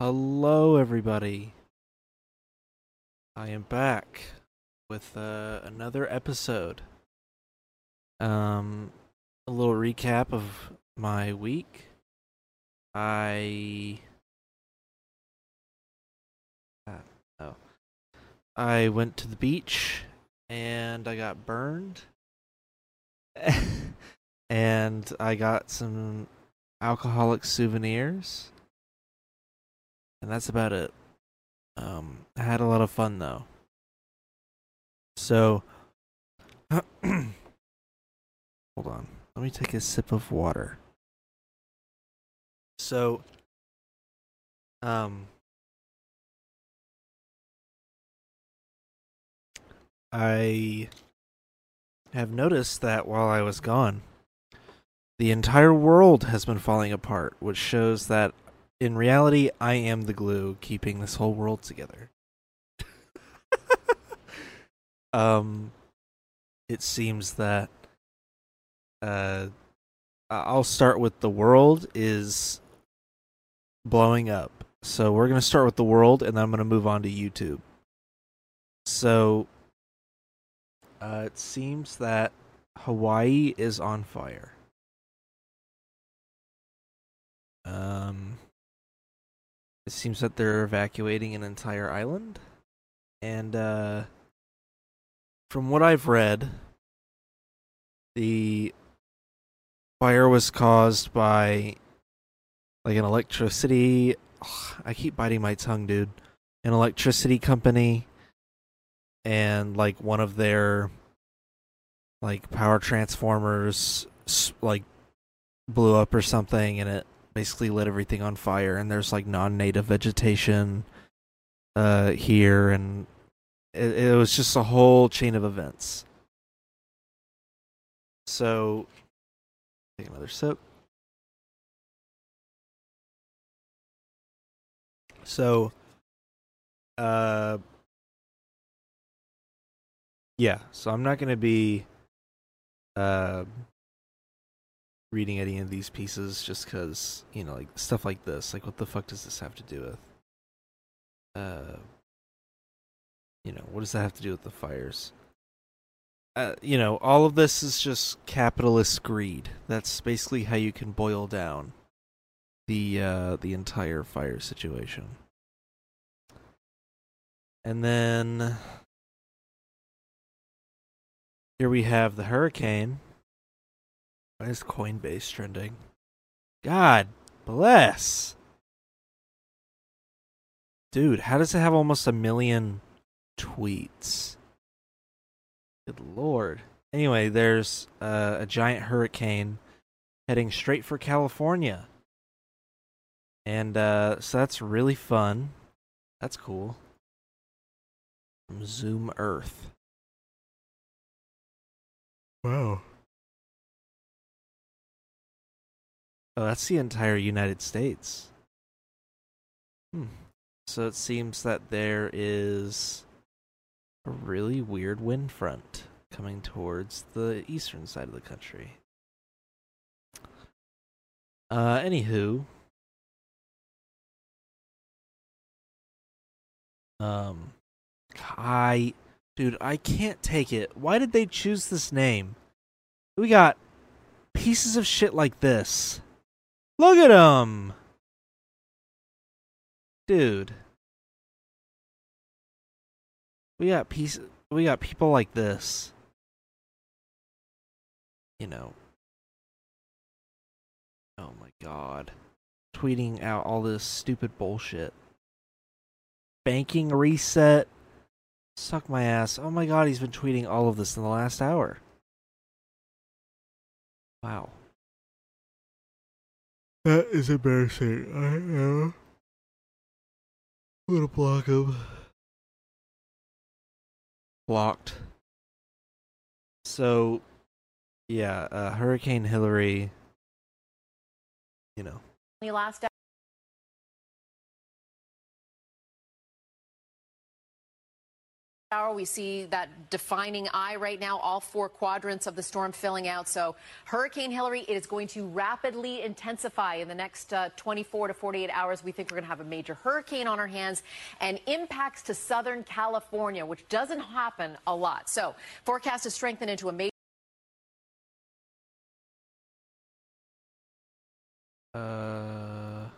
Hello, everybody. I am back with uh, another episode. Um, a little recap of my week. I. Ah, oh. I went to the beach and I got burned. and I got some alcoholic souvenirs and that's about it. Um, I had a lot of fun though. So, hold on. Let me take a sip of water. So, um, I have noticed that while I was gone, the entire world has been falling apart, which shows that in reality, I am the glue keeping this whole world together. um, it seems that uh, I'll start with the world is blowing up. So we're gonna start with the world, and then I'm gonna move on to YouTube. So uh, it seems that Hawaii is on fire. Um, it seems that they're evacuating an entire island. And uh, from what I've read, the fire was caused by like an electricity. Ugh, I keep biting my tongue, dude. An electricity company and like one of their like power transformers like blew up or something and it basically lit everything on fire and there's like non-native vegetation uh here and it, it was just a whole chain of events. So take another sip. So uh yeah so i'm not to be uh reading any of these pieces just because you know like stuff like this like what the fuck does this have to do with uh you know what does that have to do with the fires? Uh, you know all of this is just capitalist greed. That's basically how you can boil down the uh the entire fire situation. And then here we have the hurricane why is Coinbase trending? God bless. Dude, how does it have almost a million tweets? Good lord. Anyway, there's uh, a giant hurricane heading straight for California. And uh, so that's really fun. That's cool. From Zoom Earth. Wow. Oh, that's the entire United States. Hmm. So it seems that there is a really weird wind front coming towards the eastern side of the country. Uh, anywho, um, I, dude, I can't take it. Why did they choose this name? We got pieces of shit like this Look at him. Dude. We got piece we got people like this. You know. Oh my god. Tweeting out all this stupid bullshit. Banking reset. Suck my ass. Oh my god, he's been tweeting all of this in the last hour. Wow. That is embarrassing. I am. I'm gonna block him. Blocked. So, yeah, uh, Hurricane Hillary. You know. The Last hour. We see that defining eye right now, all four quadrants of the storm filling out. So Hurricane Hillary, it is going to rapidly intensify in the next uh, 24 to 48 hours. We think we're going to have a major hurricane on our hands and impacts to Southern California, which doesn't happen a lot. So forecast is strengthened into a major Uh,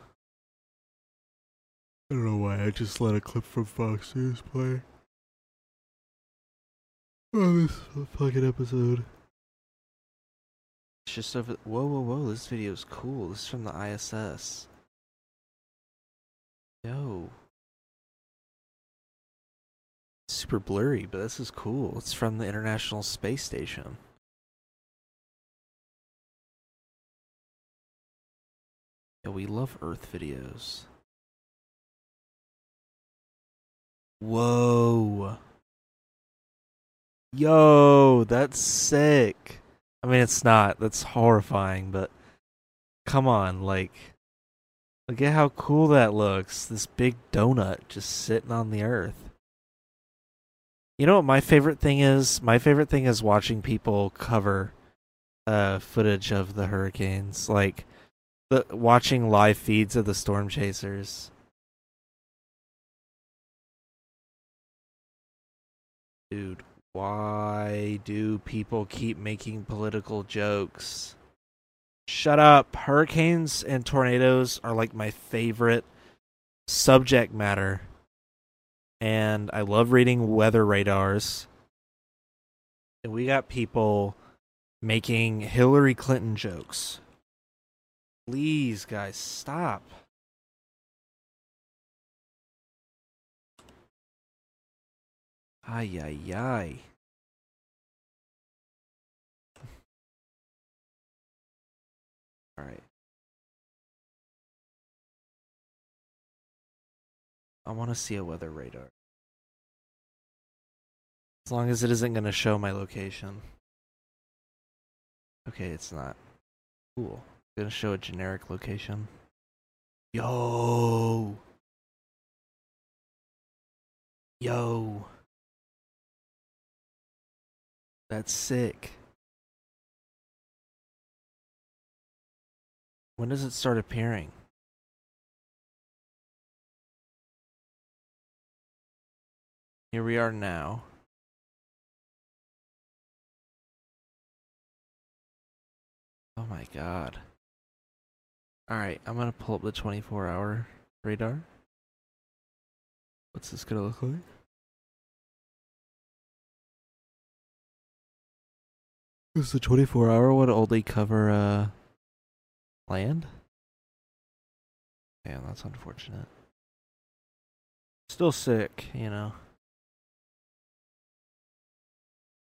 I don't know why I just let a clip from Fox News play. Oh, this fucking episode. It's just over. Whoa, whoa, whoa! This video is cool. This is from the ISS. Yo. Super blurry, but this is cool. It's from the International Space Station. Yeah, we love Earth videos. Whoa. Yo, that's sick. I mean, it's not. That's horrifying, but come on, like, look at how cool that looks. This big donut just sitting on the earth. You know what my favorite thing is? My favorite thing is watching people cover uh footage of the hurricanes, like the watching live feeds of the storm chasers. Dude, why do people keep making political jokes? Shut up. Hurricanes and tornadoes are like my favorite subject matter. And I love reading weather radars. And we got people making Hillary Clinton jokes. Please, guys, stop. Ay, ay, ay. All right. I want to see a weather radar. As long as it isn't going to show my location. Okay, it's not. Cool. It's going to show a generic location. Yo! Yo! That's sick. When does it start appearing? Here we are now. Oh my god. Alright, I'm gonna pull up the 24 hour radar. What's this gonna look like? Is the 24 hour one only cover uh land? Damn, that's unfortunate. Still sick, you know.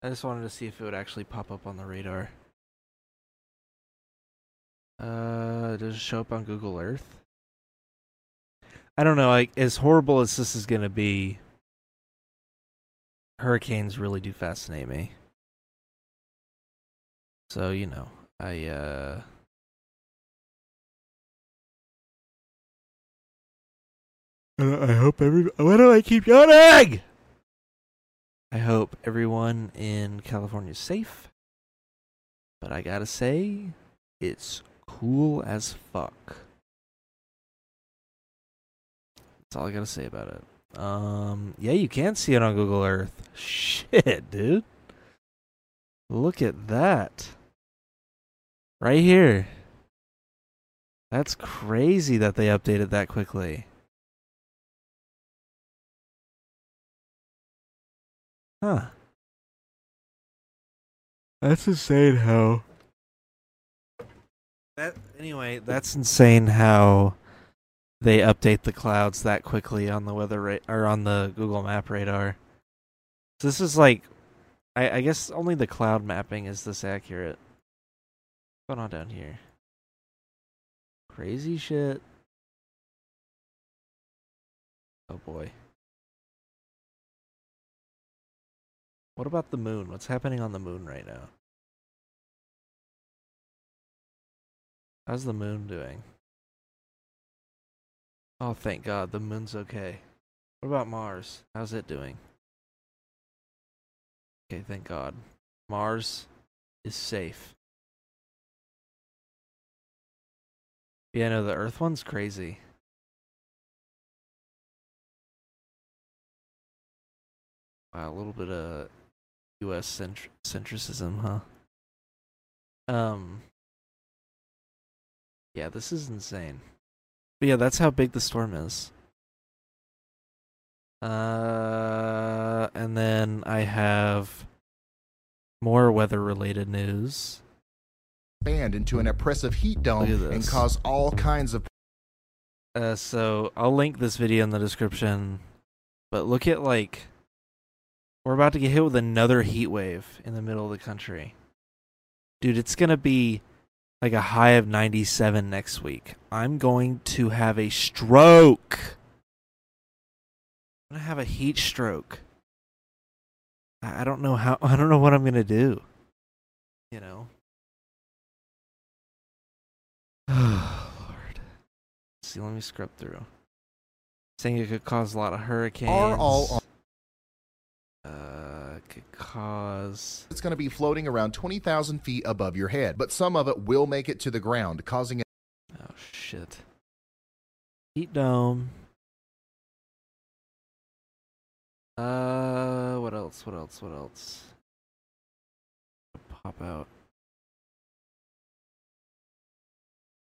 I just wanted to see if it would actually pop up on the radar. Uh, does it show up on Google Earth? I don't know. Like as horrible as this is gonna be, hurricanes really do fascinate me. So you know, I uh. I hope every. Why do I keep yawning? I hope everyone in California is safe. But I gotta say, it's cool as fuck. That's all I gotta say about it. Um, yeah, you can see it on Google Earth. Shit, dude. Look at that. Right here. That's crazy that they updated that quickly. Huh. That's insane how that anyway, that's insane how they update the clouds that quickly on the weather ra- or on the Google Map radar. So this is like, I, I guess only the cloud mapping is this accurate. Going on down here? Crazy shit. Oh boy. What about the moon? What's happening on the moon right now? How's the moon doing? Oh, thank God, the moon's okay. What about Mars? How's it doing? Okay, thank God. Mars is safe. Yeah, no, the Earth one's crazy. Wow, a little bit of U.S. Centr- centricism, huh? Um. Yeah, this is insane. But yeah, that's how big the storm is. Uh, and then I have more weather-related news. Expand into an oppressive heat dome and cause all kinds of Uh, so I'll link this video in the description. But look at like we're about to get hit with another heat wave in the middle of the country. Dude, it's gonna be like a high of 97 next week. I'm going to have a stroke. I'm gonna have a heat stroke. I I don't know how. I don't know what I'm gonna do. You know. Lord. see, let me scrub through. Saying it could cause a lot of hurricanes. are all on. Uh, could cause. It's going to be floating around 20,000 feet above your head, but some of it will make it to the ground, causing it Oh shit. Heat dome. Uh, what else? What else? What else? Pop out.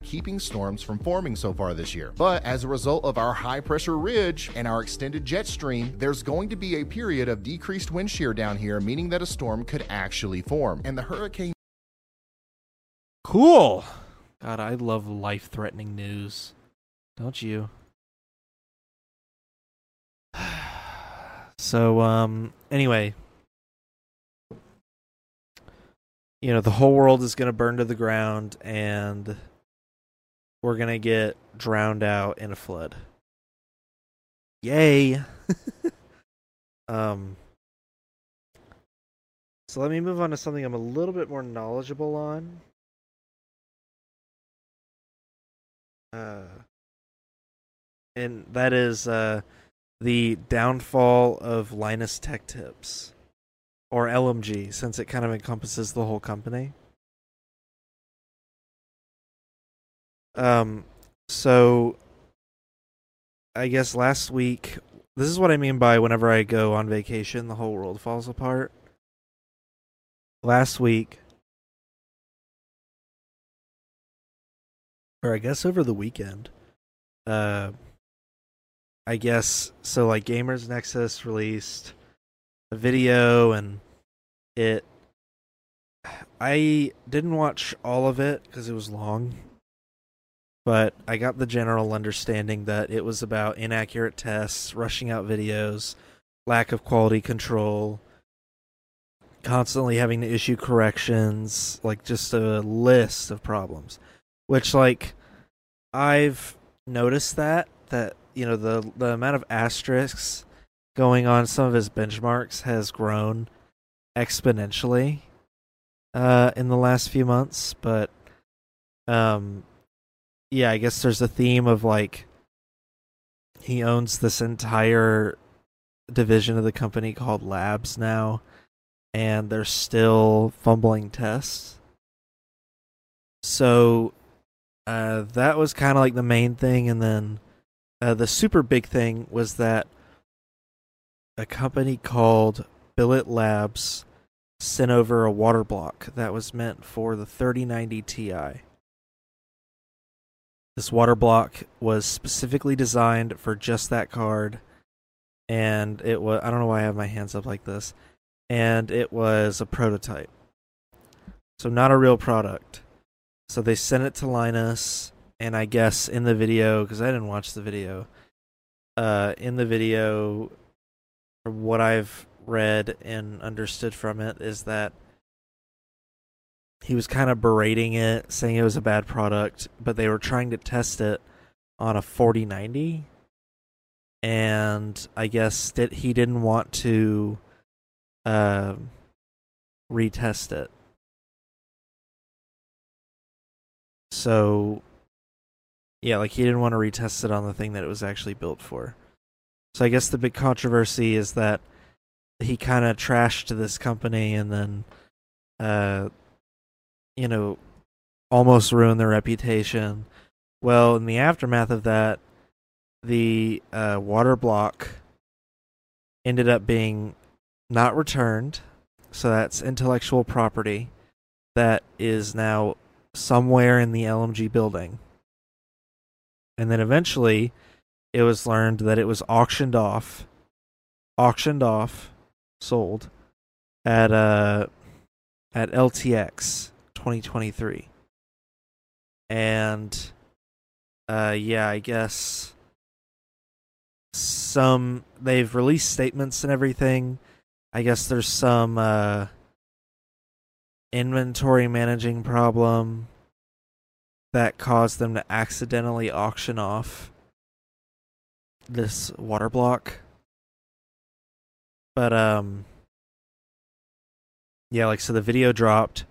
Keeping storms from forming so far this year. But as a result of our high pressure ridge and our extended jet stream, there's going to be a period of decreased wind shear down here, meaning that a storm could actually form. And the hurricane Cool. God, I love life-threatening news. Don't you? so, um, anyway, you know, the whole world is going to burn to the ground and we're going to get drowned out in a flood. Yay. um So let me move on to something I'm a little bit more knowledgeable on. Uh, and that is uh, the downfall of Linus Tech Tips, or LMG, since it kind of encompasses the whole company. Um, so I guess last week, this is what I mean by whenever I go on vacation, the whole world falls apart. Last week, or I guess over the weekend. Uh, I guess so. Like Gamers Nexus released a video, and it. I didn't watch all of it because it was long, but I got the general understanding that it was about inaccurate tests, rushing out videos, lack of quality control, constantly having to issue corrections, like just a list of problems. Which like I've noticed that that you know the the amount of asterisks going on some of his benchmarks has grown exponentially uh in the last few months but um yeah I guess there's a theme of like he owns this entire division of the company called Labs now and they're still fumbling tests so uh, that was kind of like the main thing, and then uh, the super big thing was that a company called Billet Labs sent over a water block that was meant for the 3090 Ti. This water block was specifically designed for just that card, and it was I don't know why I have my hands up like this, and it was a prototype, so not a real product. So they sent it to Linus, and I guess in the video, because I didn't watch the video, uh, in the video, from what I've read and understood from it, is that he was kind of berating it, saying it was a bad product, but they were trying to test it on a 4090, and I guess that he didn't want to uh, retest it. So, yeah, like he didn't want to retest it on the thing that it was actually built for. So I guess the big controversy is that he kind of trashed this company and then uh you know almost ruined their reputation. Well in the aftermath of that the uh, water block ended up being not returned. So that's intellectual property that is now somewhere in the lmg building. And then eventually it was learned that it was auctioned off auctioned off sold at uh at LTX 2023. And uh yeah, I guess some they've released statements and everything. I guess there's some uh inventory managing problem that caused them to accidentally auction off this water block but um yeah, like so the video dropped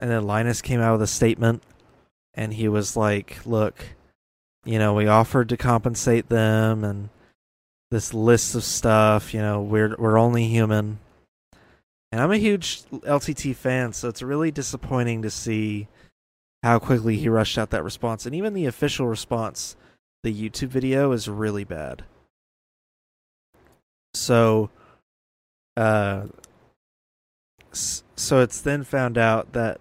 and then Linus came out with a statement and he was like, "Look, you know, we offered to compensate them and this list of stuff, you know, we're we're only human." And I'm a huge LTT fan, so it's really disappointing to see how quickly he rushed out that response. And even the official response, the YouTube video is really bad. So uh, so it's then found out that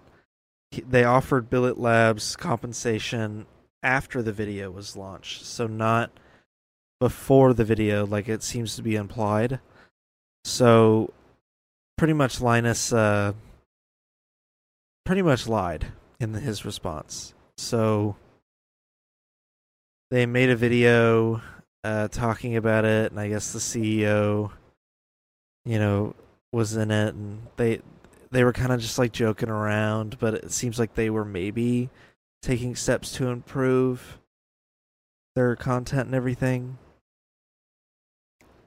they offered Billet Labs compensation after the video was launched, so not before the video, like it seems to be implied. So, pretty much Linus, uh, pretty much lied in his response. So, they made a video uh, talking about it, and I guess the CEO you know, was in it, and they they were kind of just like joking around, but it seems like they were maybe taking steps to improve their content and everything.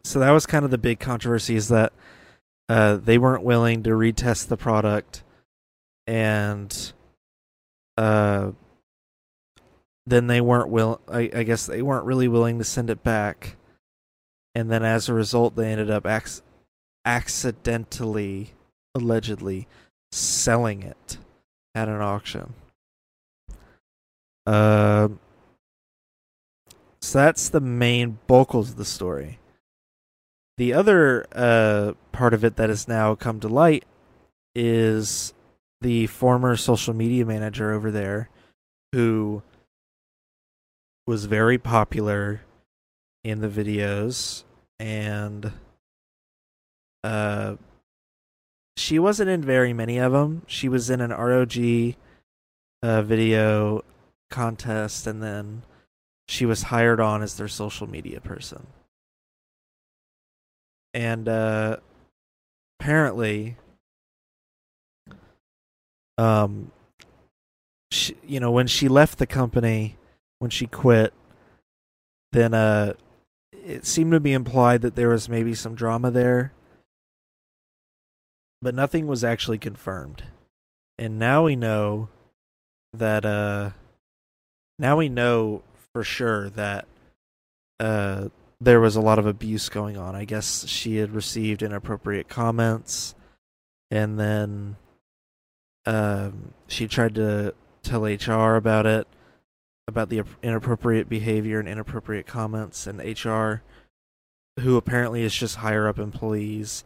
So that was kind of the big controversy is that uh, they weren't willing to retest the product, and uh, then they weren't will. I, I guess they weren't really willing to send it back, and then as a result, they ended up ac- accidentally, allegedly, selling it at an auction. Uh, so that's the main bulk of the story. The other uh, part of it that has now come to light is the former social media manager over there who was very popular in the videos and uh, she wasn't in very many of them. She was in an ROG uh, video contest, and then she was hired on as their social media person. And uh, apparently, um, she, you know, when she left the company, when she quit, then uh, it seemed to be implied that there was maybe some drama there but nothing was actually confirmed. And now we know that uh now we know for sure that uh there was a lot of abuse going on. I guess she had received inappropriate comments and then um she tried to tell HR about it about the inappropriate behavior and inappropriate comments and HR who apparently is just higher up employees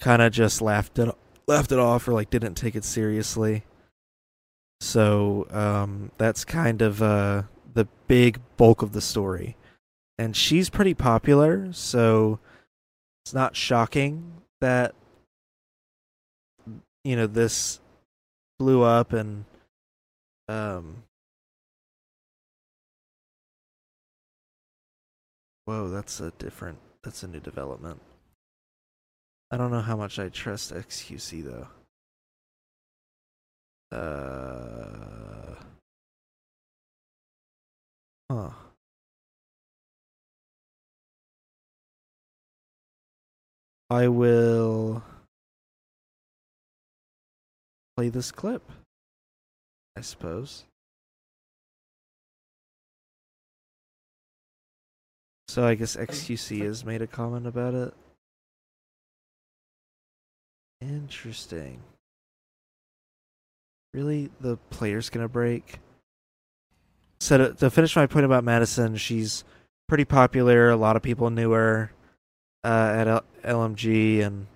kind of just laughed it laughed it off or like didn't take it seriously. So um, that's kind of uh, the big bulk of the story, and she's pretty popular, so it's not shocking that you know this blew up and um whoa that's a different that's a new development I don't know how much I trust XQC though. Uh. Huh. I will play this clip. I suppose. So I guess XQC has made a comment about it. Interesting. Really, the player's gonna break. So to, to finish my point about Madison, she's pretty popular. A lot of people knew her uh, at L- LMG, and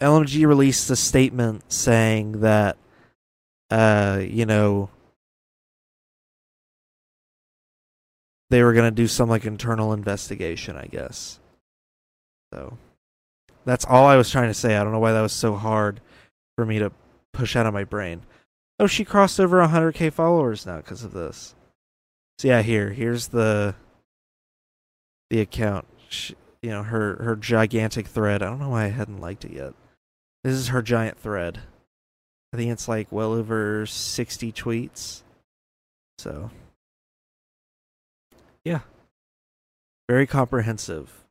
LMG released a statement saying that, uh, you know, they were gonna do some like internal investigation, I guess. So that's all I was trying to say. I don't know why that was so hard for me to push out of my brain. Oh, she crossed over 100k followers now because of this. So yeah, here, here's the the account. She, you know, her her gigantic thread. I don't know why I hadn't liked it yet. This is her giant thread. I think it's like well over 60 tweets. So, yeah. Very comprehensive.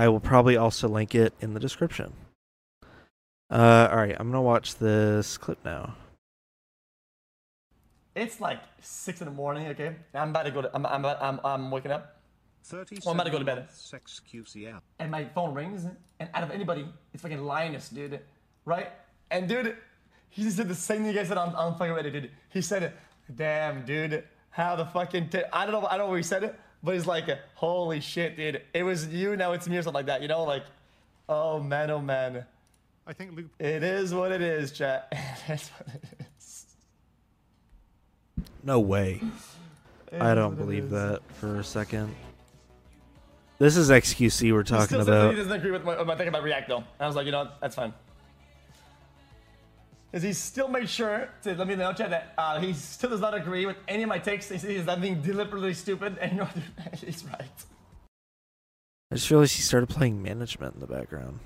I will probably also link it in the description. Uh, all right, I'm gonna watch this clip now. It's like six in the morning. Okay, I'm about to go to. I'm I'm I'm, I'm waking up, Well, I'm about to go to bed. Sex QC app. and my phone rings, and out of anybody, it's fucking Linus, dude. Right? And dude, he just did the same thing you guys said on on fucking Reddit, dude. He said, "Damn, dude, how the fucking I don't know I don't know where he said it, but he's like, holy shit, dude. It was you, now it's me or something like that. You know, like, oh man, oh man. I think Luke It is what it is, chat. It is what it is. No way. I don't believe is. that for a second. This is XQC we're talking about. He doesn't agree with my, with my thing about React, though. And I was like, you know, what? that's fine. Because he still made sure to let me know, that uh, he still does not agree with any of my takes. He says I'm being deliberately stupid, and he's right. I just realized he started playing management in the background.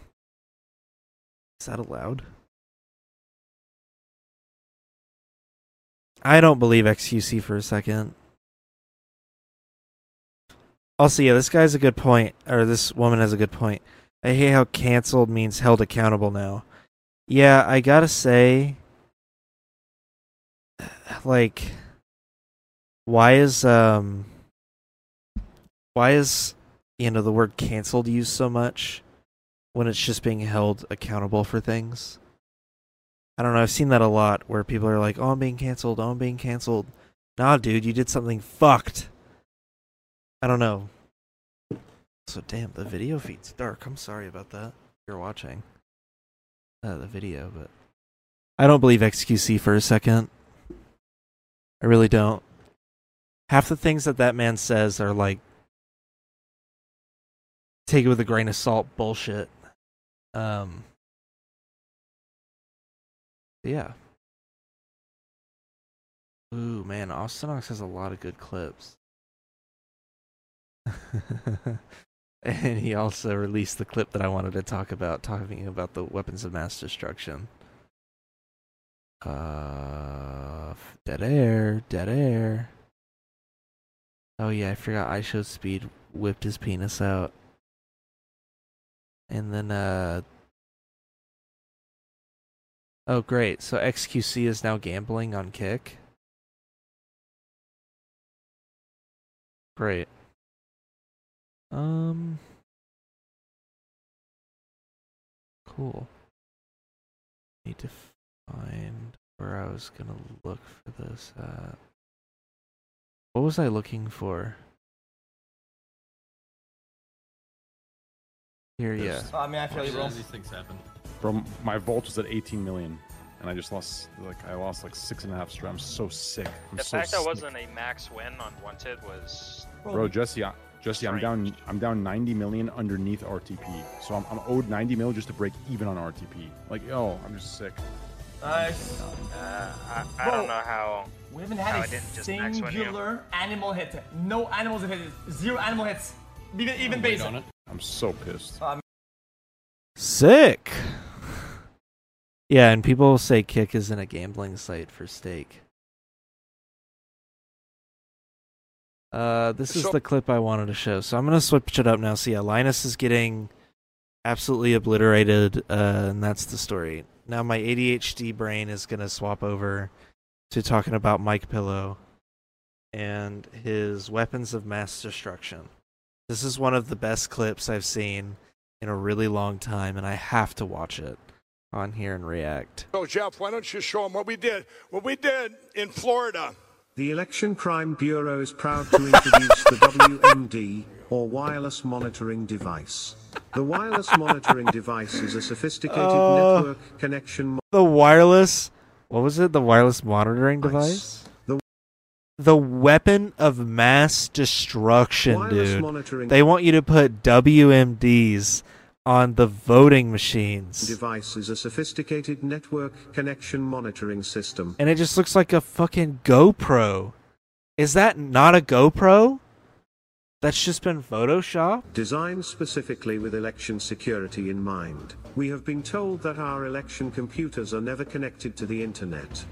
Is that allowed? I don't believe XQC for a second. Also, yeah, this guy's a good point, or this woman has a good point. I hate how canceled means held accountable now. Yeah, I gotta say, like, why is um, why is you know the word canceled used so much when it's just being held accountable for things? I don't know. I've seen that a lot where people are like, "Oh, I'm being canceled. Oh, I'm being canceled." Nah, dude, you did something fucked. I don't know. So damn, the video feed's dark. I'm sorry about that. You're watching uh, the video, but I don't believe XQC for a second. I really don't. Half the things that that man says are like take it with a grain of salt bullshit. Um yeah. Ooh, man, Austin Ox has a lot of good clips. and he also released the clip that I wanted to talk about, talking about the weapons of mass destruction. Uh, dead air, dead air. Oh yeah, I forgot. IShowSpeed whipped his penis out, and then uh. Oh great! So XQC is now gambling on Kick. Great. Um. Cool. Need to find where I was gonna look for this at. What was I looking for? Here, yeah. Oh, I mean, I feel you, bro. These things happen. From my vault was at 18 million, and I just lost like I lost like six and a half straight. I'm so sick. I'm The so fact that sick. wasn't a max win on Wanted was Bro, Jesse, I, Jesse, I'm down. I'm down 90 million underneath RTP, so I'm, I'm owed 90 million just to break even on RTP. Like, yo, I'm just sick. Nice. uh, I, I don't know how. We haven't had I a didn't just max win you. singular animal hit. No animals have hit. Zero animal hits. Even, even Wait basic. on it. I'm so pissed. Sick. Yeah, and people say Kick isn't a gambling site for stake. Uh, this is So- the clip I wanted to show. So I'm gonna switch it up now. So yeah, Linus is getting absolutely obliterated, uh, and that's the story. Now my ADHD brain is gonna swap over to talking about Mike Pillow and his weapons of mass destruction. This is one of the best clips I've seen in a really long time, and I have to watch it. on here and react. So, Jeff, why don't you show them what we did? What we did in Florida. The Election Crime Bureau is proud to introduce the WMD, or Wireless Monitoring Device. The wireless monitoring device is a sophisticated Oh. network connection The wireless, what was it? The wireless monitoring device? The- The weapon of mass destruction, Wireless dude. They want you to put WMDs on the voting machines. device is a sophisticated network connection monitoring system. And it just looks like a fucking GoPro. Is that not a GoPro? That's just been Photoshop? Designed specifically with election security in mind. We have been told that our election computers are never connected to the internet.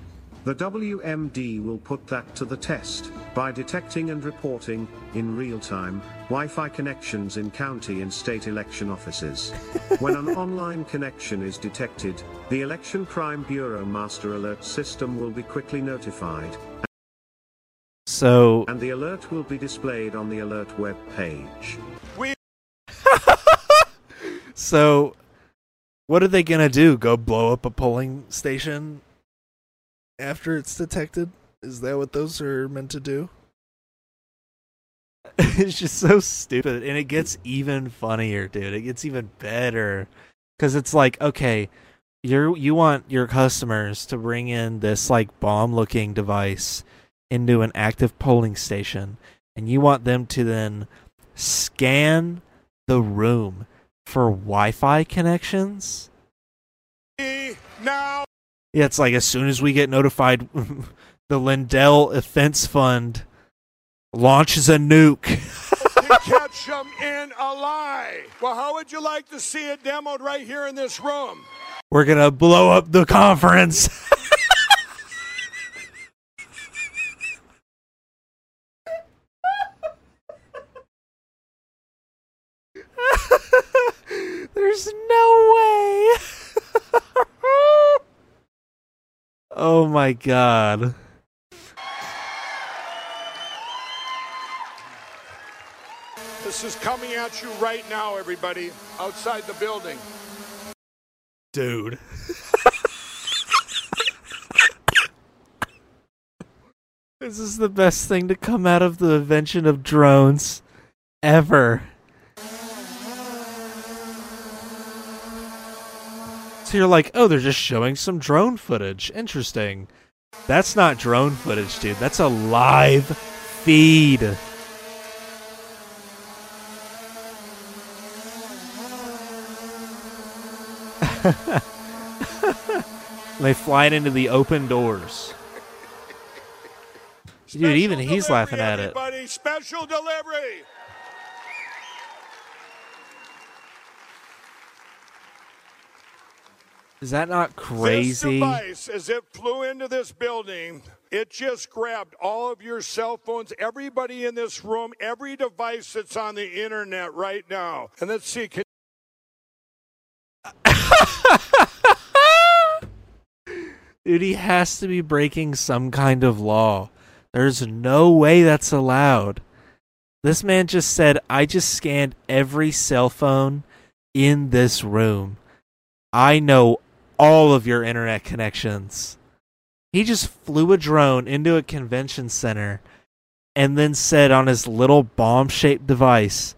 The WMD will put that to the test by detecting and reporting, in real time, Wi Fi connections in county and state election offices. when an online connection is detected, the Election Crime Bureau Master Alert System will be quickly notified, So, and the alert will be displayed on the alert web page. We... so what are they gonna do? Go blow up a polling station after it's detected? Is that what those are meant to do? it's just so stupid, and it gets even funnier, dude. It gets even better because it's like, okay, you you want your customers to bring in this like bomb-looking device into an active polling station, and you want them to then scan the room for Wi-Fi connections. Now, Yeah, it's like as soon as we get notified, the Lindell Offense Fund launches a nuke. to catch them in a lie. Well, how would you like to see it demoed right here in this room? We're gonna blow up the conference. There's no way. Oh my god. This is coming at you right now, everybody, outside the building. Dude. this is the best thing to come out of the invention of drones ever. So you're like, oh, they're just showing some drone footage. Interesting. That's not drone footage, dude. That's a live feed. they fly it into the open doors. Dude, even he's laughing at it. Special delivery. Is that not crazy? This device, as it flew into this building, it just grabbed all of your cell phones, everybody in this room, every device that's on the internet right now. And let's see, can Dude, he has to be breaking some kind of law. There's no way that's allowed. This man just said, I just scanned every cell phone in this room. I know all of your internet connections. He just flew a drone into a convention center and then said on his little bomb shaped device,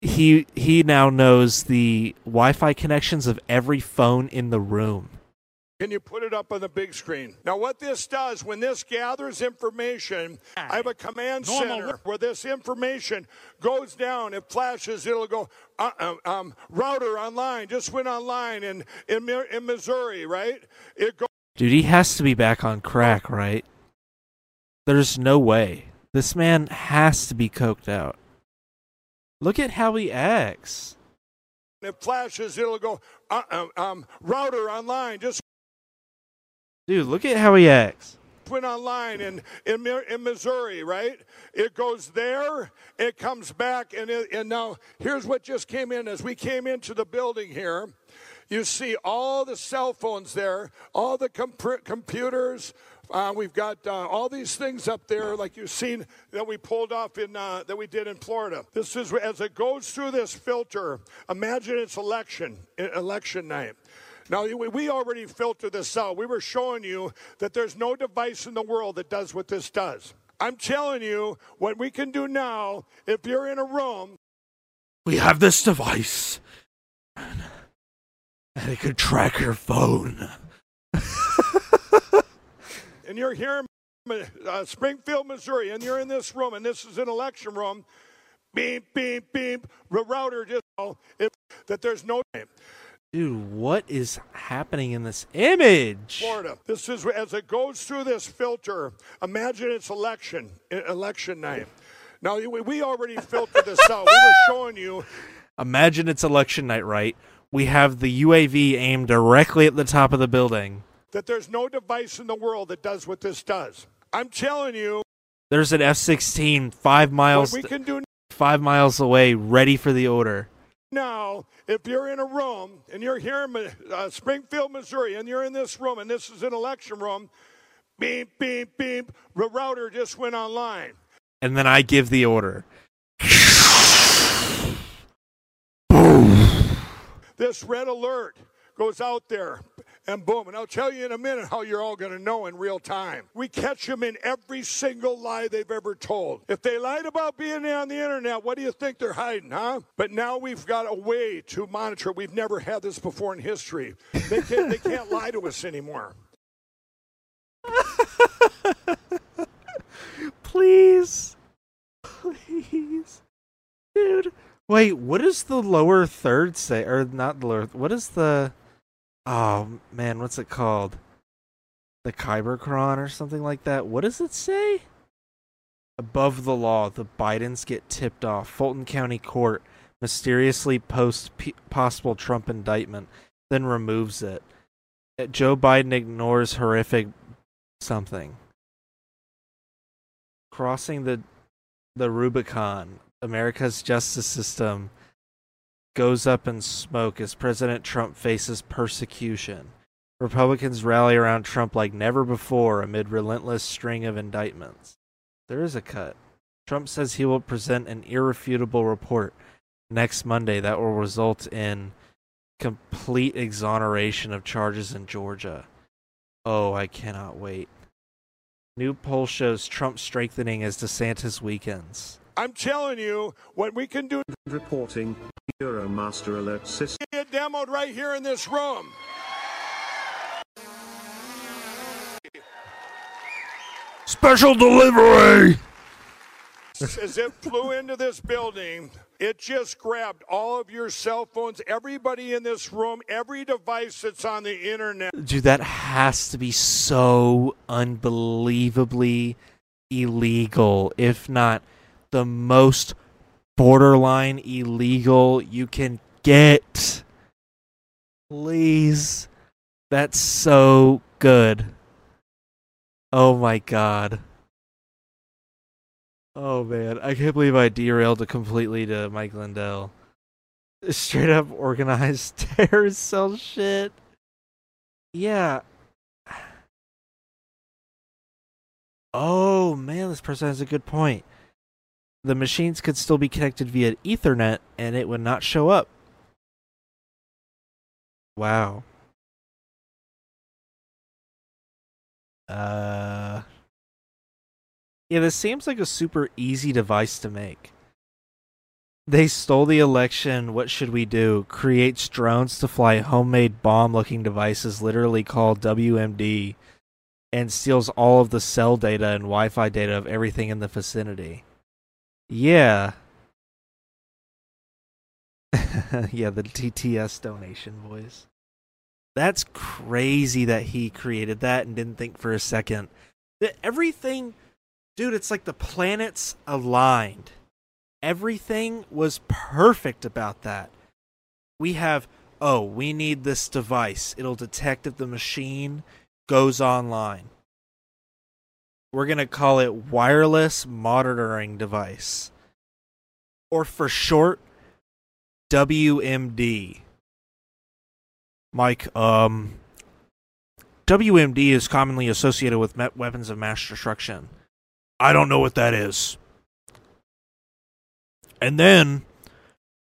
he he now knows the Wi-Fi connections of every phone in the room. Can you put it up on the big screen? Now, what this does, when this gathers information, I have a command Normal center where this information goes down. It flashes. It'll go uh, uh, um, router online. Just went online in in, in Missouri, right? It goes. Dude, he has to be back on crack, right? There's no way. This man has to be coked out. Look at how he acts. It flashes. It'll go uh, uh, um, router online. Just Dude, look at how he acts. went online in in, in Missouri, right? It goes there, it comes back, and it, and now here's what just came in as we came into the building here. You see all the cell phones there, all the comp- computers. Uh, we've got uh, all these things up there, like you've seen that we pulled off in uh, that we did in Florida. This is as it goes through this filter. Imagine it's election election night. Now, we we already filtered this out. We were showing you that there's no device in the world that does what this does. I'm telling you what we can do now if you're in a room We have this device, and it could track your phone. and you're here in uh, Springfield, Missouri, and you're in this room, and this is an election room. Beep, beep, beep. The router just if, that there's no Dude, what is happening in this image? Florida. This is as it goes through this filter. Imagine it's election election night. Now we we already filtered this out. We were showing you Imagine it's election night, right? We have the UAV aimed directly at the top of the building. that there's no device in the world that does what this does. I'm telling you There's an F-16 five miles we can do five miles away, ready for the order. Now. If you're in a room and you're here in uh, Springfield, Missouri, and you're in this room, and this is an election room, beep, beep, beep. The router just went online. And then I give the order. This red alert goes out there, and boom. And I'll tell you in a minute how you're all going to know in real time. We catch them in every single lie they've ever told. If they lied about being on the internet, what do you think they're hiding, huh? But now we've got a way to monitor. We've never had this before in history. They can't, they can't lie to us anymore. Please. Please. Dude. Wait, what does the lower third say? Or not the lower. What is the. Oh, man, what's it called? The Kybercron or something like that? What does it say? Above the law, the Bidens get tipped off. Fulton County Court mysteriously posts p- possible Trump indictment, then removes it. Uh, Joe Biden ignores horrific something. Crossing the the Rubicon, America's justice system goes up in smoke as President Trump faces persecution. Republicans rally around Trump like never before amid relentless string of indictments. There is a cut. Trump says he will present an irrefutable report next Monday that will result in complete exoneration of charges in Georgia. Oh, I cannot wait. New poll shows Trump strengthening as DeSantis weakens. I'm telling you what we can do. Reporting Euromaster Alert System. Get demoed right here in this room. Special delivery! As it flew into this building, it just grabbed all of your cell phones, everybody in this room, every device that's on the internet. Dude, that has to be so unbelievably illegal, if not the most borderline illegal you can get. Please. That's so good. Oh my god. Oh man, I can't believe I derailed it completely to Mike Lindell. Straight up organized terrorist cell shit. Yeah. Oh man, this person has a good point. The machines could still be connected via Ethernet and it would not show up. Wow. Uh Yeah, this seems like a super easy device to make. They stole the election. What should we do? Creates drones to fly homemade bomb looking devices, literally called WMD, and steals all of the cell data and Wi Fi data of everything in the vicinity. Yeah. yeah, the TTS donation voice. That's crazy that he created that and didn't think for a second. That everything, dude, it's like the planets aligned. Everything was perfect about that. We have, oh, we need this device. It'll detect if the machine goes online. We're going to call it wireless monitoring device. Or for short, WMD. Mike, um, WMD is commonly associated with weapons of mass destruction. I don't know what that is. And then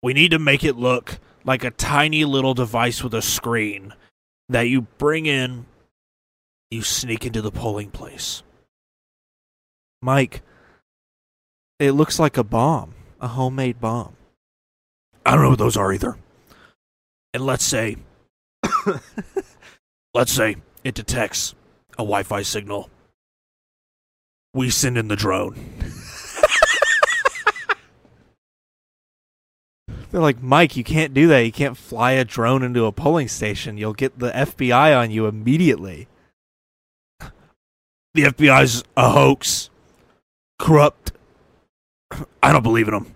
we need to make it look like a tiny little device with a screen. that you bring in, you sneak into the polling place. Mike, it looks like a bomb, a homemade bomb. I don't know what those are either. And let's say, let's say it detects a Wi Fi signal. We send in the drone. They're like, Mike, you can't do that. You can't fly a drone into a polling station. You'll get the FBI on you immediately. The FBI's a hoax. Corrupt. I don't believe in them.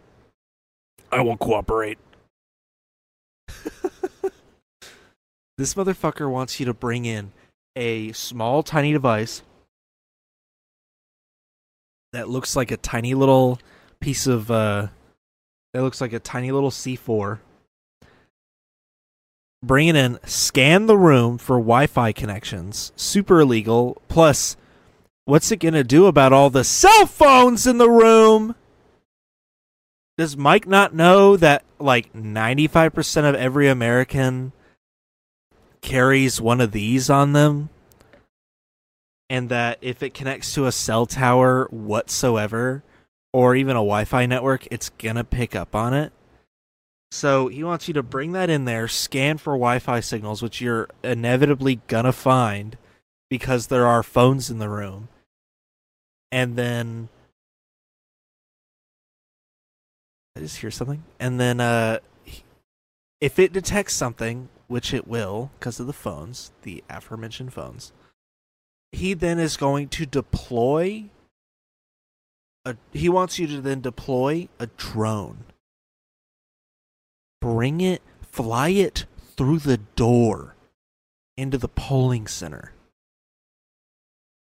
I won't cooperate. this motherfucker wants you to bring in a small, tiny device that looks like a tiny little piece of uh that looks like a tiny little C4. Bring it in, scan the room for Wi-Fi connections. Super illegal. Plus, what's it gonna do about all the cell phones in the room? Does Mike not know that like 95% of every American carries one of these on them? And that if it connects to a cell tower whatsoever, or even a Wi Fi network, it's gonna pick up on it. So he wants you to bring that in there, scan for Wi Fi signals, which you're inevitably gonna find because there are phones in the room. And then I just hear something. And then uh if it detects something, which it will because of the phones, the aforementioned phones, he then is going to deploy a, he wants you to then deploy a drone. Bring it, fly it through the door into the polling center.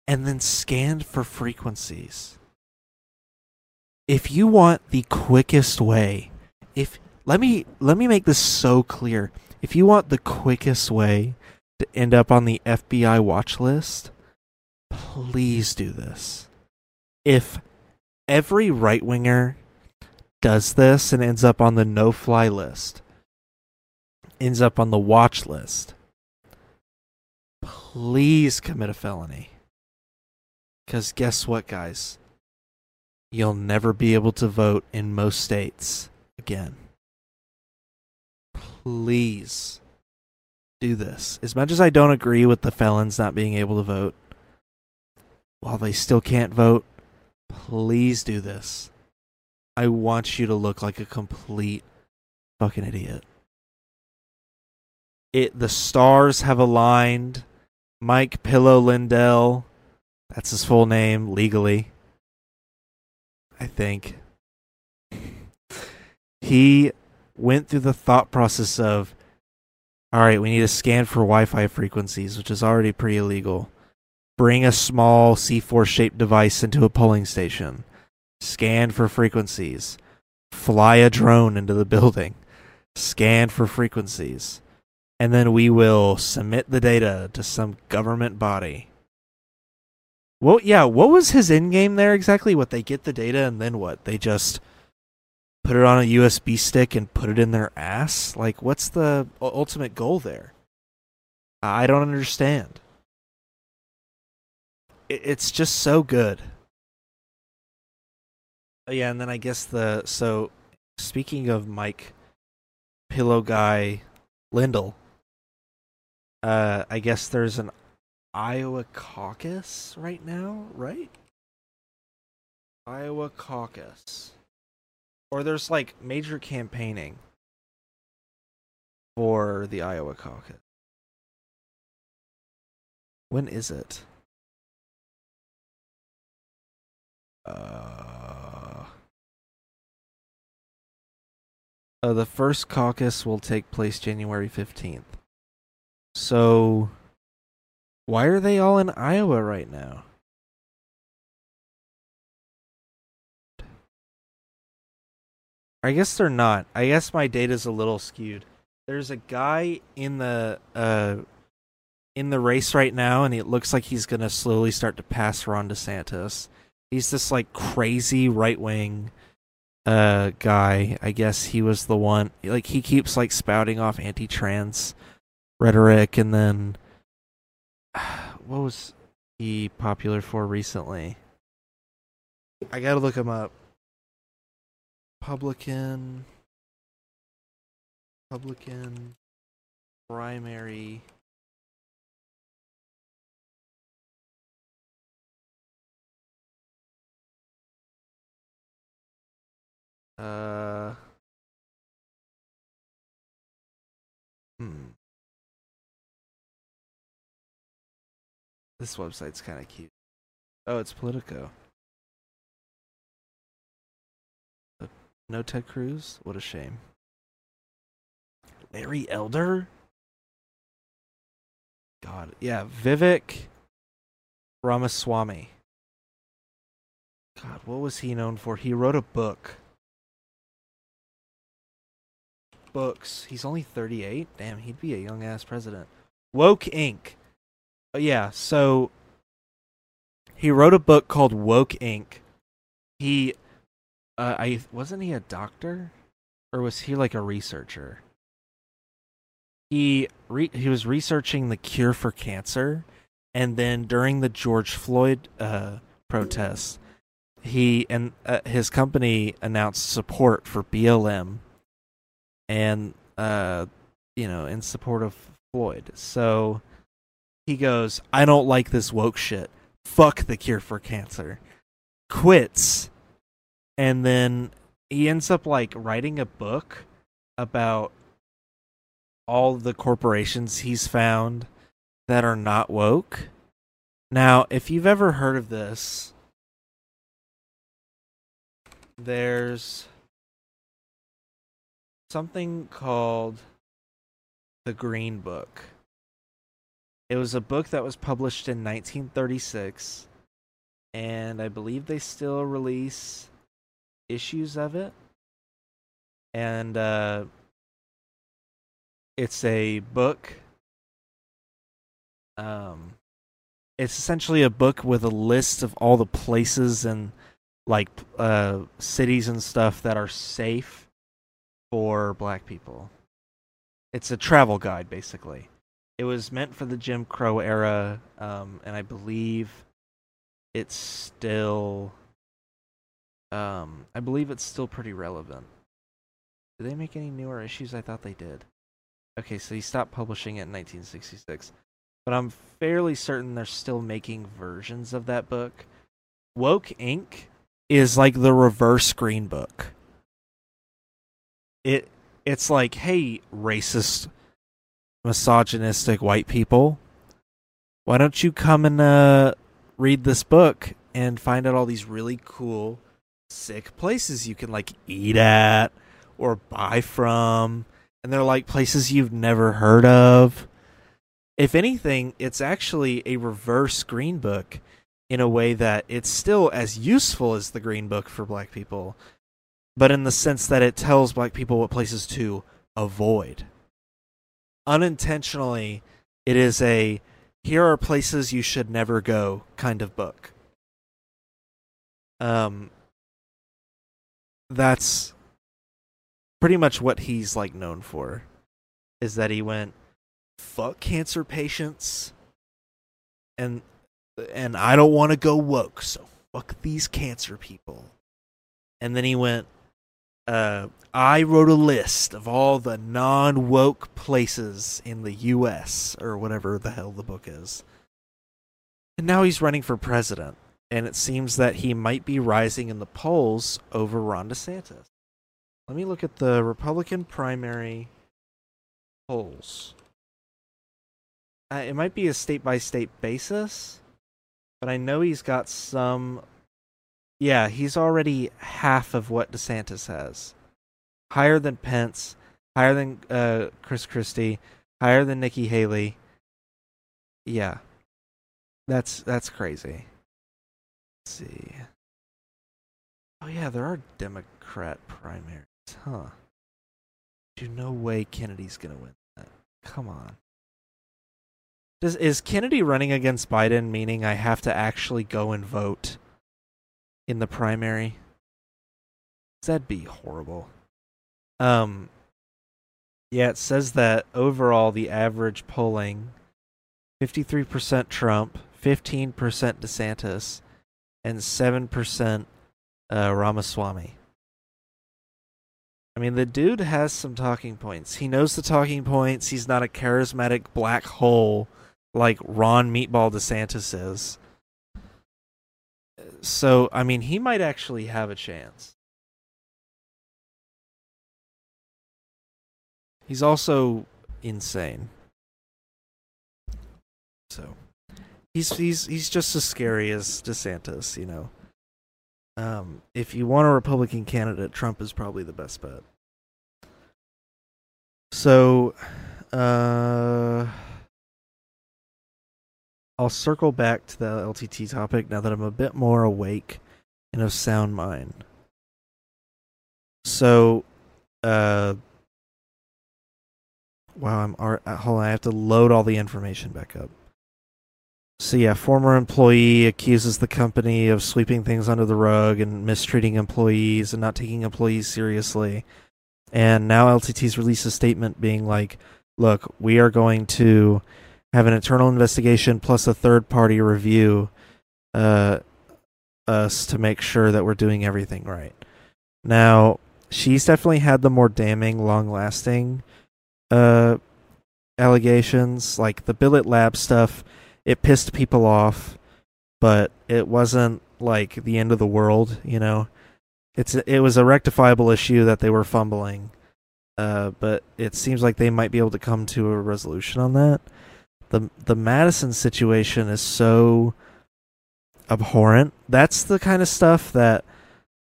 And then scanned for frequencies. If you want the quickest way, if let me let me make this so clear. If you want the quickest way to end up on the FBI watch list, please do this. If every right winger does this and ends up on the no fly list, ends up on the watch list, please commit a felony. Because guess what, guys? You'll never be able to vote in most states again. Please do this. As much as I don't agree with the felons not being able to vote, while they still can't vote, please do this. I want you to look like a complete fucking idiot. It the stars have aligned. Mike Pillow Lindell, that's his full name legally. I think. He went through the thought process of all right, we need to scan for Wi-Fi frequencies, which is already pretty illegal bring a small C4 shaped device into a polling station, scan for frequencies, fly a drone into the building, scan for frequencies, and then we will submit the data to some government body. Well, yeah, what was his end game there exactly? What they get the data and then what? They just put it on a USB stick and put it in their ass? Like, what's the ultimate goal there? I don't understand it's just so good. Uh, Yeah, and then I guess the so speaking of Mike Pillow Guy Lindell, uh I guess there's an Iowa caucus right now, right? Iowa caucus. Or there's like major campaigning for the Iowa caucus. When is it? Uh, uh, the first caucus will take place January 15th. So, why are they all in Iowa right now? I guess they're not. I guess my data's a little skewed. There's a guy in the uh in the race right now and it looks like he's going to slowly start to pass Ron DeSantis he's this like crazy right wing uh guy. I guess he was the one like he keeps like spouting off anti trans rhetoric, and then what was he popular for recently? I gotta look him up. Republican, Republican primary. Uh. Hmm. This website's kind of cute. Oh, it's Politico. Uh, No Ted Cruz? What a shame. Larry Elder? God. Yeah, Vivek Ramaswamy. God, what was he known for? He wrote a book. Books. He's only 38. Damn, he'd be a young ass president. Woke Inc. Yeah, so he wrote a book called Woke Inc. He uh I wasn't he a doctor or was he like a researcher? He re- he was researching the cure for cancer and then during the George Floyd uh protests he and uh, his company announced support for BLM and uh you know in support of Floyd. So he goes, "I don't like this woke shit. Fuck the cure for cancer." Quits. And then he ends up like writing a book about all the corporations he's found that are not woke. Now, if you've ever heard of this, there's something called the Green Book. It was a book that was published in 1936, and I believe they still release issues of it. And uh, it's a book. Um, it's essentially a book with a list of all the places and like uh cities and stuff that are safe for black people. It's a travel guide basically. It was meant for the Jim Crow era um and I believe it's still um I believe it's still pretty relevant. Did they make any newer issues? I thought they did. Okay, so he stopped publishing it in 1966. But I'm fairly certain they're still making versions of that book. Woke Inc. is like the reverse green book. It it's like, hey, racist, misogynistic white people, why don't you come and uh, read this book and find out all these really cool, sick places you can like eat at or buy from, and they're like places you've never heard of. If anything, it's actually a reverse green book in a way that it's still as useful as the green book for black people, but in the sense that it tells black people what places to avoid. Unintentionally, it is a here are places you should never go kind of book. Um that's pretty much what he's like known for is that he went fuck cancer patients and and I don't want to go woke, so fuck these cancer people. And then he went uh I wrote a list of all the non-woke places in the US or whatever the hell the book is. And now he's running for president and it seems that he might be rising in the polls over Ron DeSantis. Let me look at the Republican primary polls. Uh, it might be a state by state basis, but I know he's got some. Yeah, he's already half of what DeSantis has. Higher than Pence, higher than uh, Chris Christie, higher than Nikki Haley. Yeah, that's that's crazy. Let's see. Oh yeah, there are Democrat primaries, huh? Dude, no way Kennedy's gonna win that. Come on. Does is Kennedy running against Biden meaning I have to actually go and vote in the primary? That'd be horrible. Um Yeah, it says that overall the average polling 53% Trump, 15% DeSantis, and 7% uh, Ramaswamy. I mean, the dude has some talking points. He knows the talking points. He's not a charismatic black hole like Ron Meatball DeSantis is. So, I mean, he might actually have a chance. He's also insane. So, he's he's he's just as scary as DeSantis, you know. Um, if you want a Republican candidate, Trump is probably the best bet. So, uh, I'll circle back to the LTT topic now that I'm a bit more awake and of sound mind. So, uh, wow, I'm uh, hold on, I have to load all the information back up. So yeah, former employee accuses the company of sweeping things under the rug and mistreating employees and not taking employees seriously. And now LTT's released a statement being like, "Look, we are going to have an internal investigation plus a third party review uh us to make sure that we're doing everything right." Now, she's definitely had the more damning, long-lasting uh allegations like the Billet Lab stuff it pissed people off, but it wasn't like the end of the world, you know. It's it was a rectifiable issue that they were fumbling. Uh, but it seems like they might be able to come to a resolution on that. The the Madison situation is so abhorrent. That's the kind of stuff that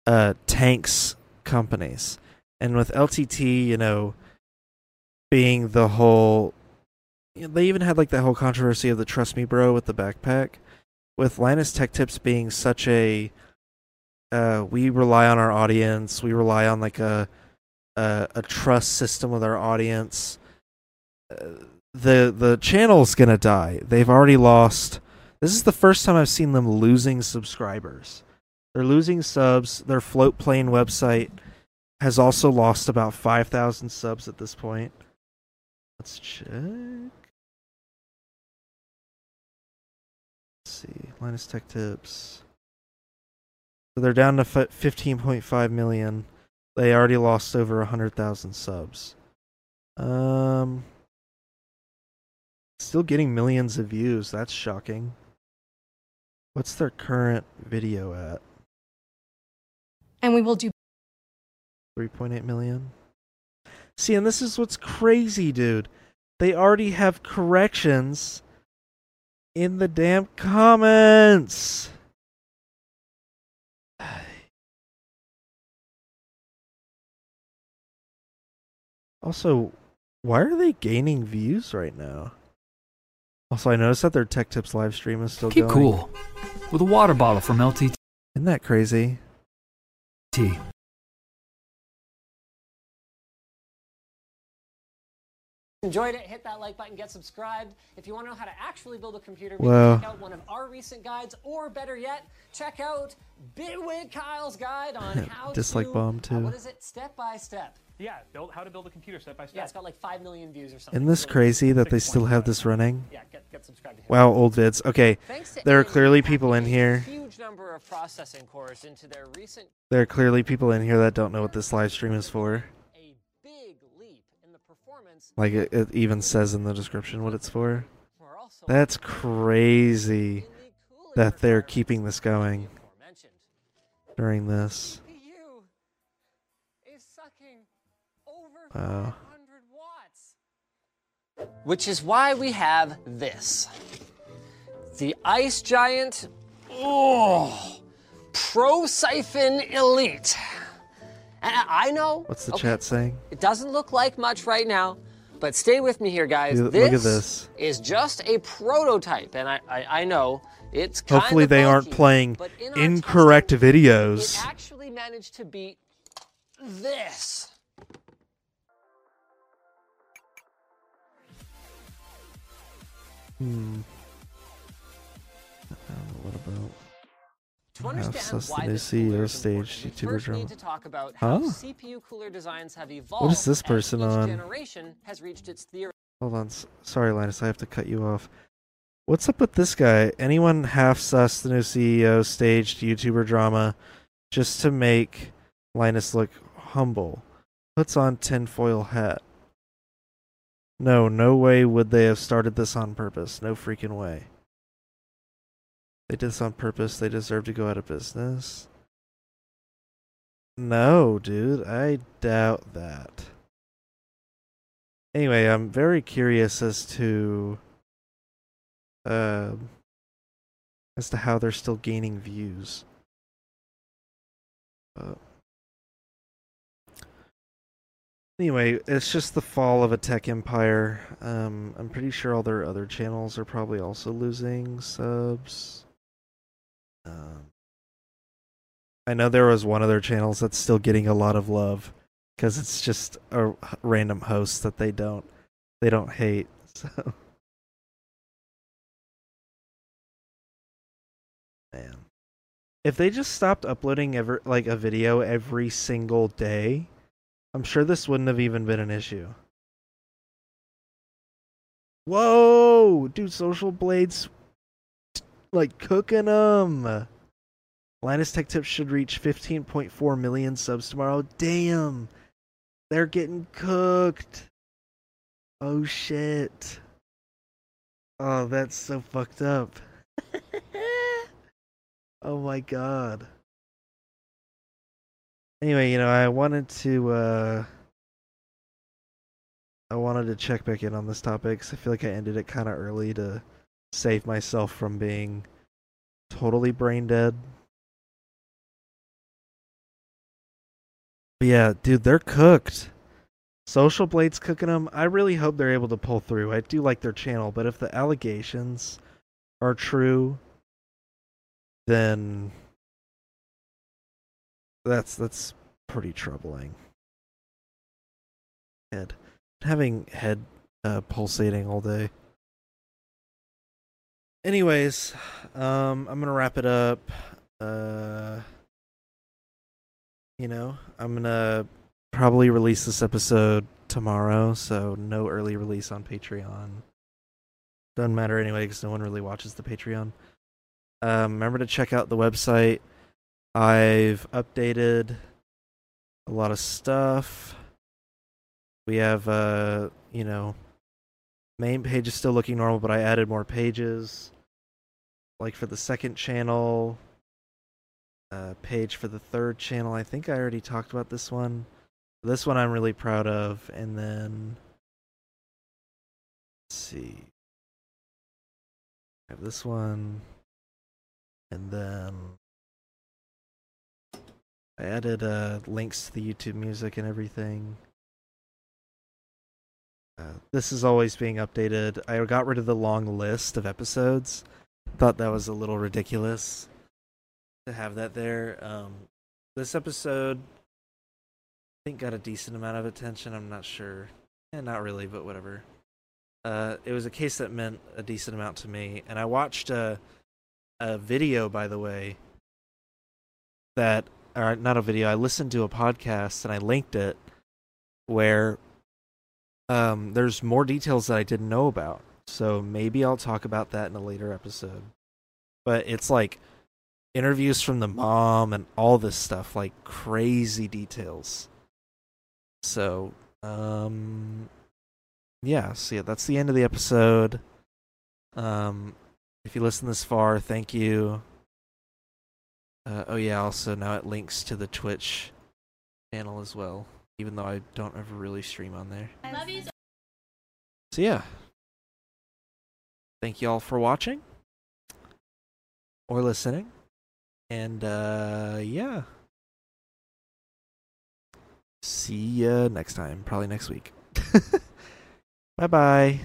uh tanks companies. And with LTT, you know, being the whole you know, they even had like that whole controversy of the trust me bro with the backpack with linus tech tips being such a uh we rely on our audience we rely on like a a, a trust system with our audience uh, the the channel's gonna die. They've already lost. This is the first time i've seen them losing subscribers. They're losing subs. Their Floatplane website has also lost about 5000 subs at this point. Let's check. Let's see, Linus Tech Tips. So they're down to 15.5 million. They already lost over 100,000 subs. Um, still getting millions of views. That's shocking. What's their current video at? And we will do 3.8 million. See, and this is what's crazy, dude. They already have corrections in the damn comments. Also, why are they gaining views right now? Also, I noticed that their Tech Tips live stream is still Keep going. cool with a water bottle from LTT. Isn't that crazy? Enjoyed it, hit that like button, get subscribed. If you want to know how to actually build a computer, maybe Well- check out one of our recent guides, or better yet, check out Bitwit Kyle's guide on how to Dislike to, bomb, uh, too. what is it? Step by step. Yeah, build how to build a computer step by step. Yeah, it's got like 5 million views or something. Isn't this crazy that they still have this running? Yeah, get, get subscribed to. Wow, old vids. Okay, there are clearly people in here. Huge number of processing cores into their recent There are clearly people in here that don't know what this live stream is for. A big leap in the performance. Like it, it even says in the description what it's for. That's crazy that they're keeping this going during this. Wow. Which is why we have this. The IceGiant oh, ProSiphon Elite. And I know. What's the okay, chat saying? It doesn't look like much right now, but stay with me here, guys. This look at this. is just a prototype, and I, I, I know it's kind Hopefully they aren't playing in incorrect testing, videos. It actually managed to beat this. Hmm. What about? To understand the why new this CEO is stage YouTuber drama. need to talk about how Huh? CPU cooler designs have evolved. What is this person on? Generation has reached its Hold on. Sorry, Linus. I have to cut you off. What's up with this guy? Anyone half sus the new CEO staged YouTuber drama just to make Linus look humble? Puts on tinfoil hat. No, no way would they have started this on purpose. No freaking way. They did this on purpose. They deserve to go out of business. No, dude. I doubt that. Anyway, I'm very curious as to um as to how they're still gaining views. Uh, anyway, it's just the fall of a tech empire. Um, I'm pretty sure all their other channels are probably also losing subs. Um, I know there was one of their channels that's still getting a lot of love because it's just a random host that they don't they don't hate. So man, if they just stopped uploading ever like a video every single day, I'm sure this wouldn't have even been an issue. Whoa, dude! Social Blades like cooking them. Linus Tech Tips should reach 15.4 million subs tomorrow. Damn. They're getting cooked. Oh shit. Oh, that's so fucked up. oh my god. Anyway, you know, I wanted to uh I wanted to check back in on this topic cuz I feel like I ended it kind of early to save myself from being totally brain dead. But yeah, dude, they're cooked. Social Blade's cooking them. I really hope they're able to pull through. I do like their channel, but if the allegations are true, then that's that's pretty troubling. Head having head uh, pulsating all day. Anyways, um, I'm gonna wrap it up. Uh, you know, I'm gonna probably release this episode tomorrow, so no early release on Patreon. Doesn't matter anyway, because no one really watches the Patreon. Um, remember to check out the website. I've updated a lot of stuff. We have, uh, you know, main page is still looking normal, but I added more pages. Like for the second channel, uh, page for the third channel. I think I already talked about this one. This one I'm really proud of. And then, let's see. I have this one. And then I added uh, links to the YouTube music and everything. Uh, this is always being updated. I got rid of the long list of episodes. Thought that was a little ridiculous to have that there. Um, this episode, I think, got a decent amount of attention. I'm not sure. Eh, not really, but whatever. Uh, it was a case that meant a decent amount to me, and I watched a a video, by the way. That, or not a video. I listened to a podcast and I linked it, where um, there's more details that I didn't know about. So maybe I'll talk about that in a later episode. But it's like interviews from the mom and all this stuff, like crazy details. So, um, yeah, so yeah, that's the end of the episode. Um, if you listen this far, thank you. Uh, oh yeah, also now it links to the Twitch channel as well, even though I don't ever really stream on there. Love you. So yeah. Thank you all for watching or listening. And uh yeah. See ya next time, probably next week. bye bye.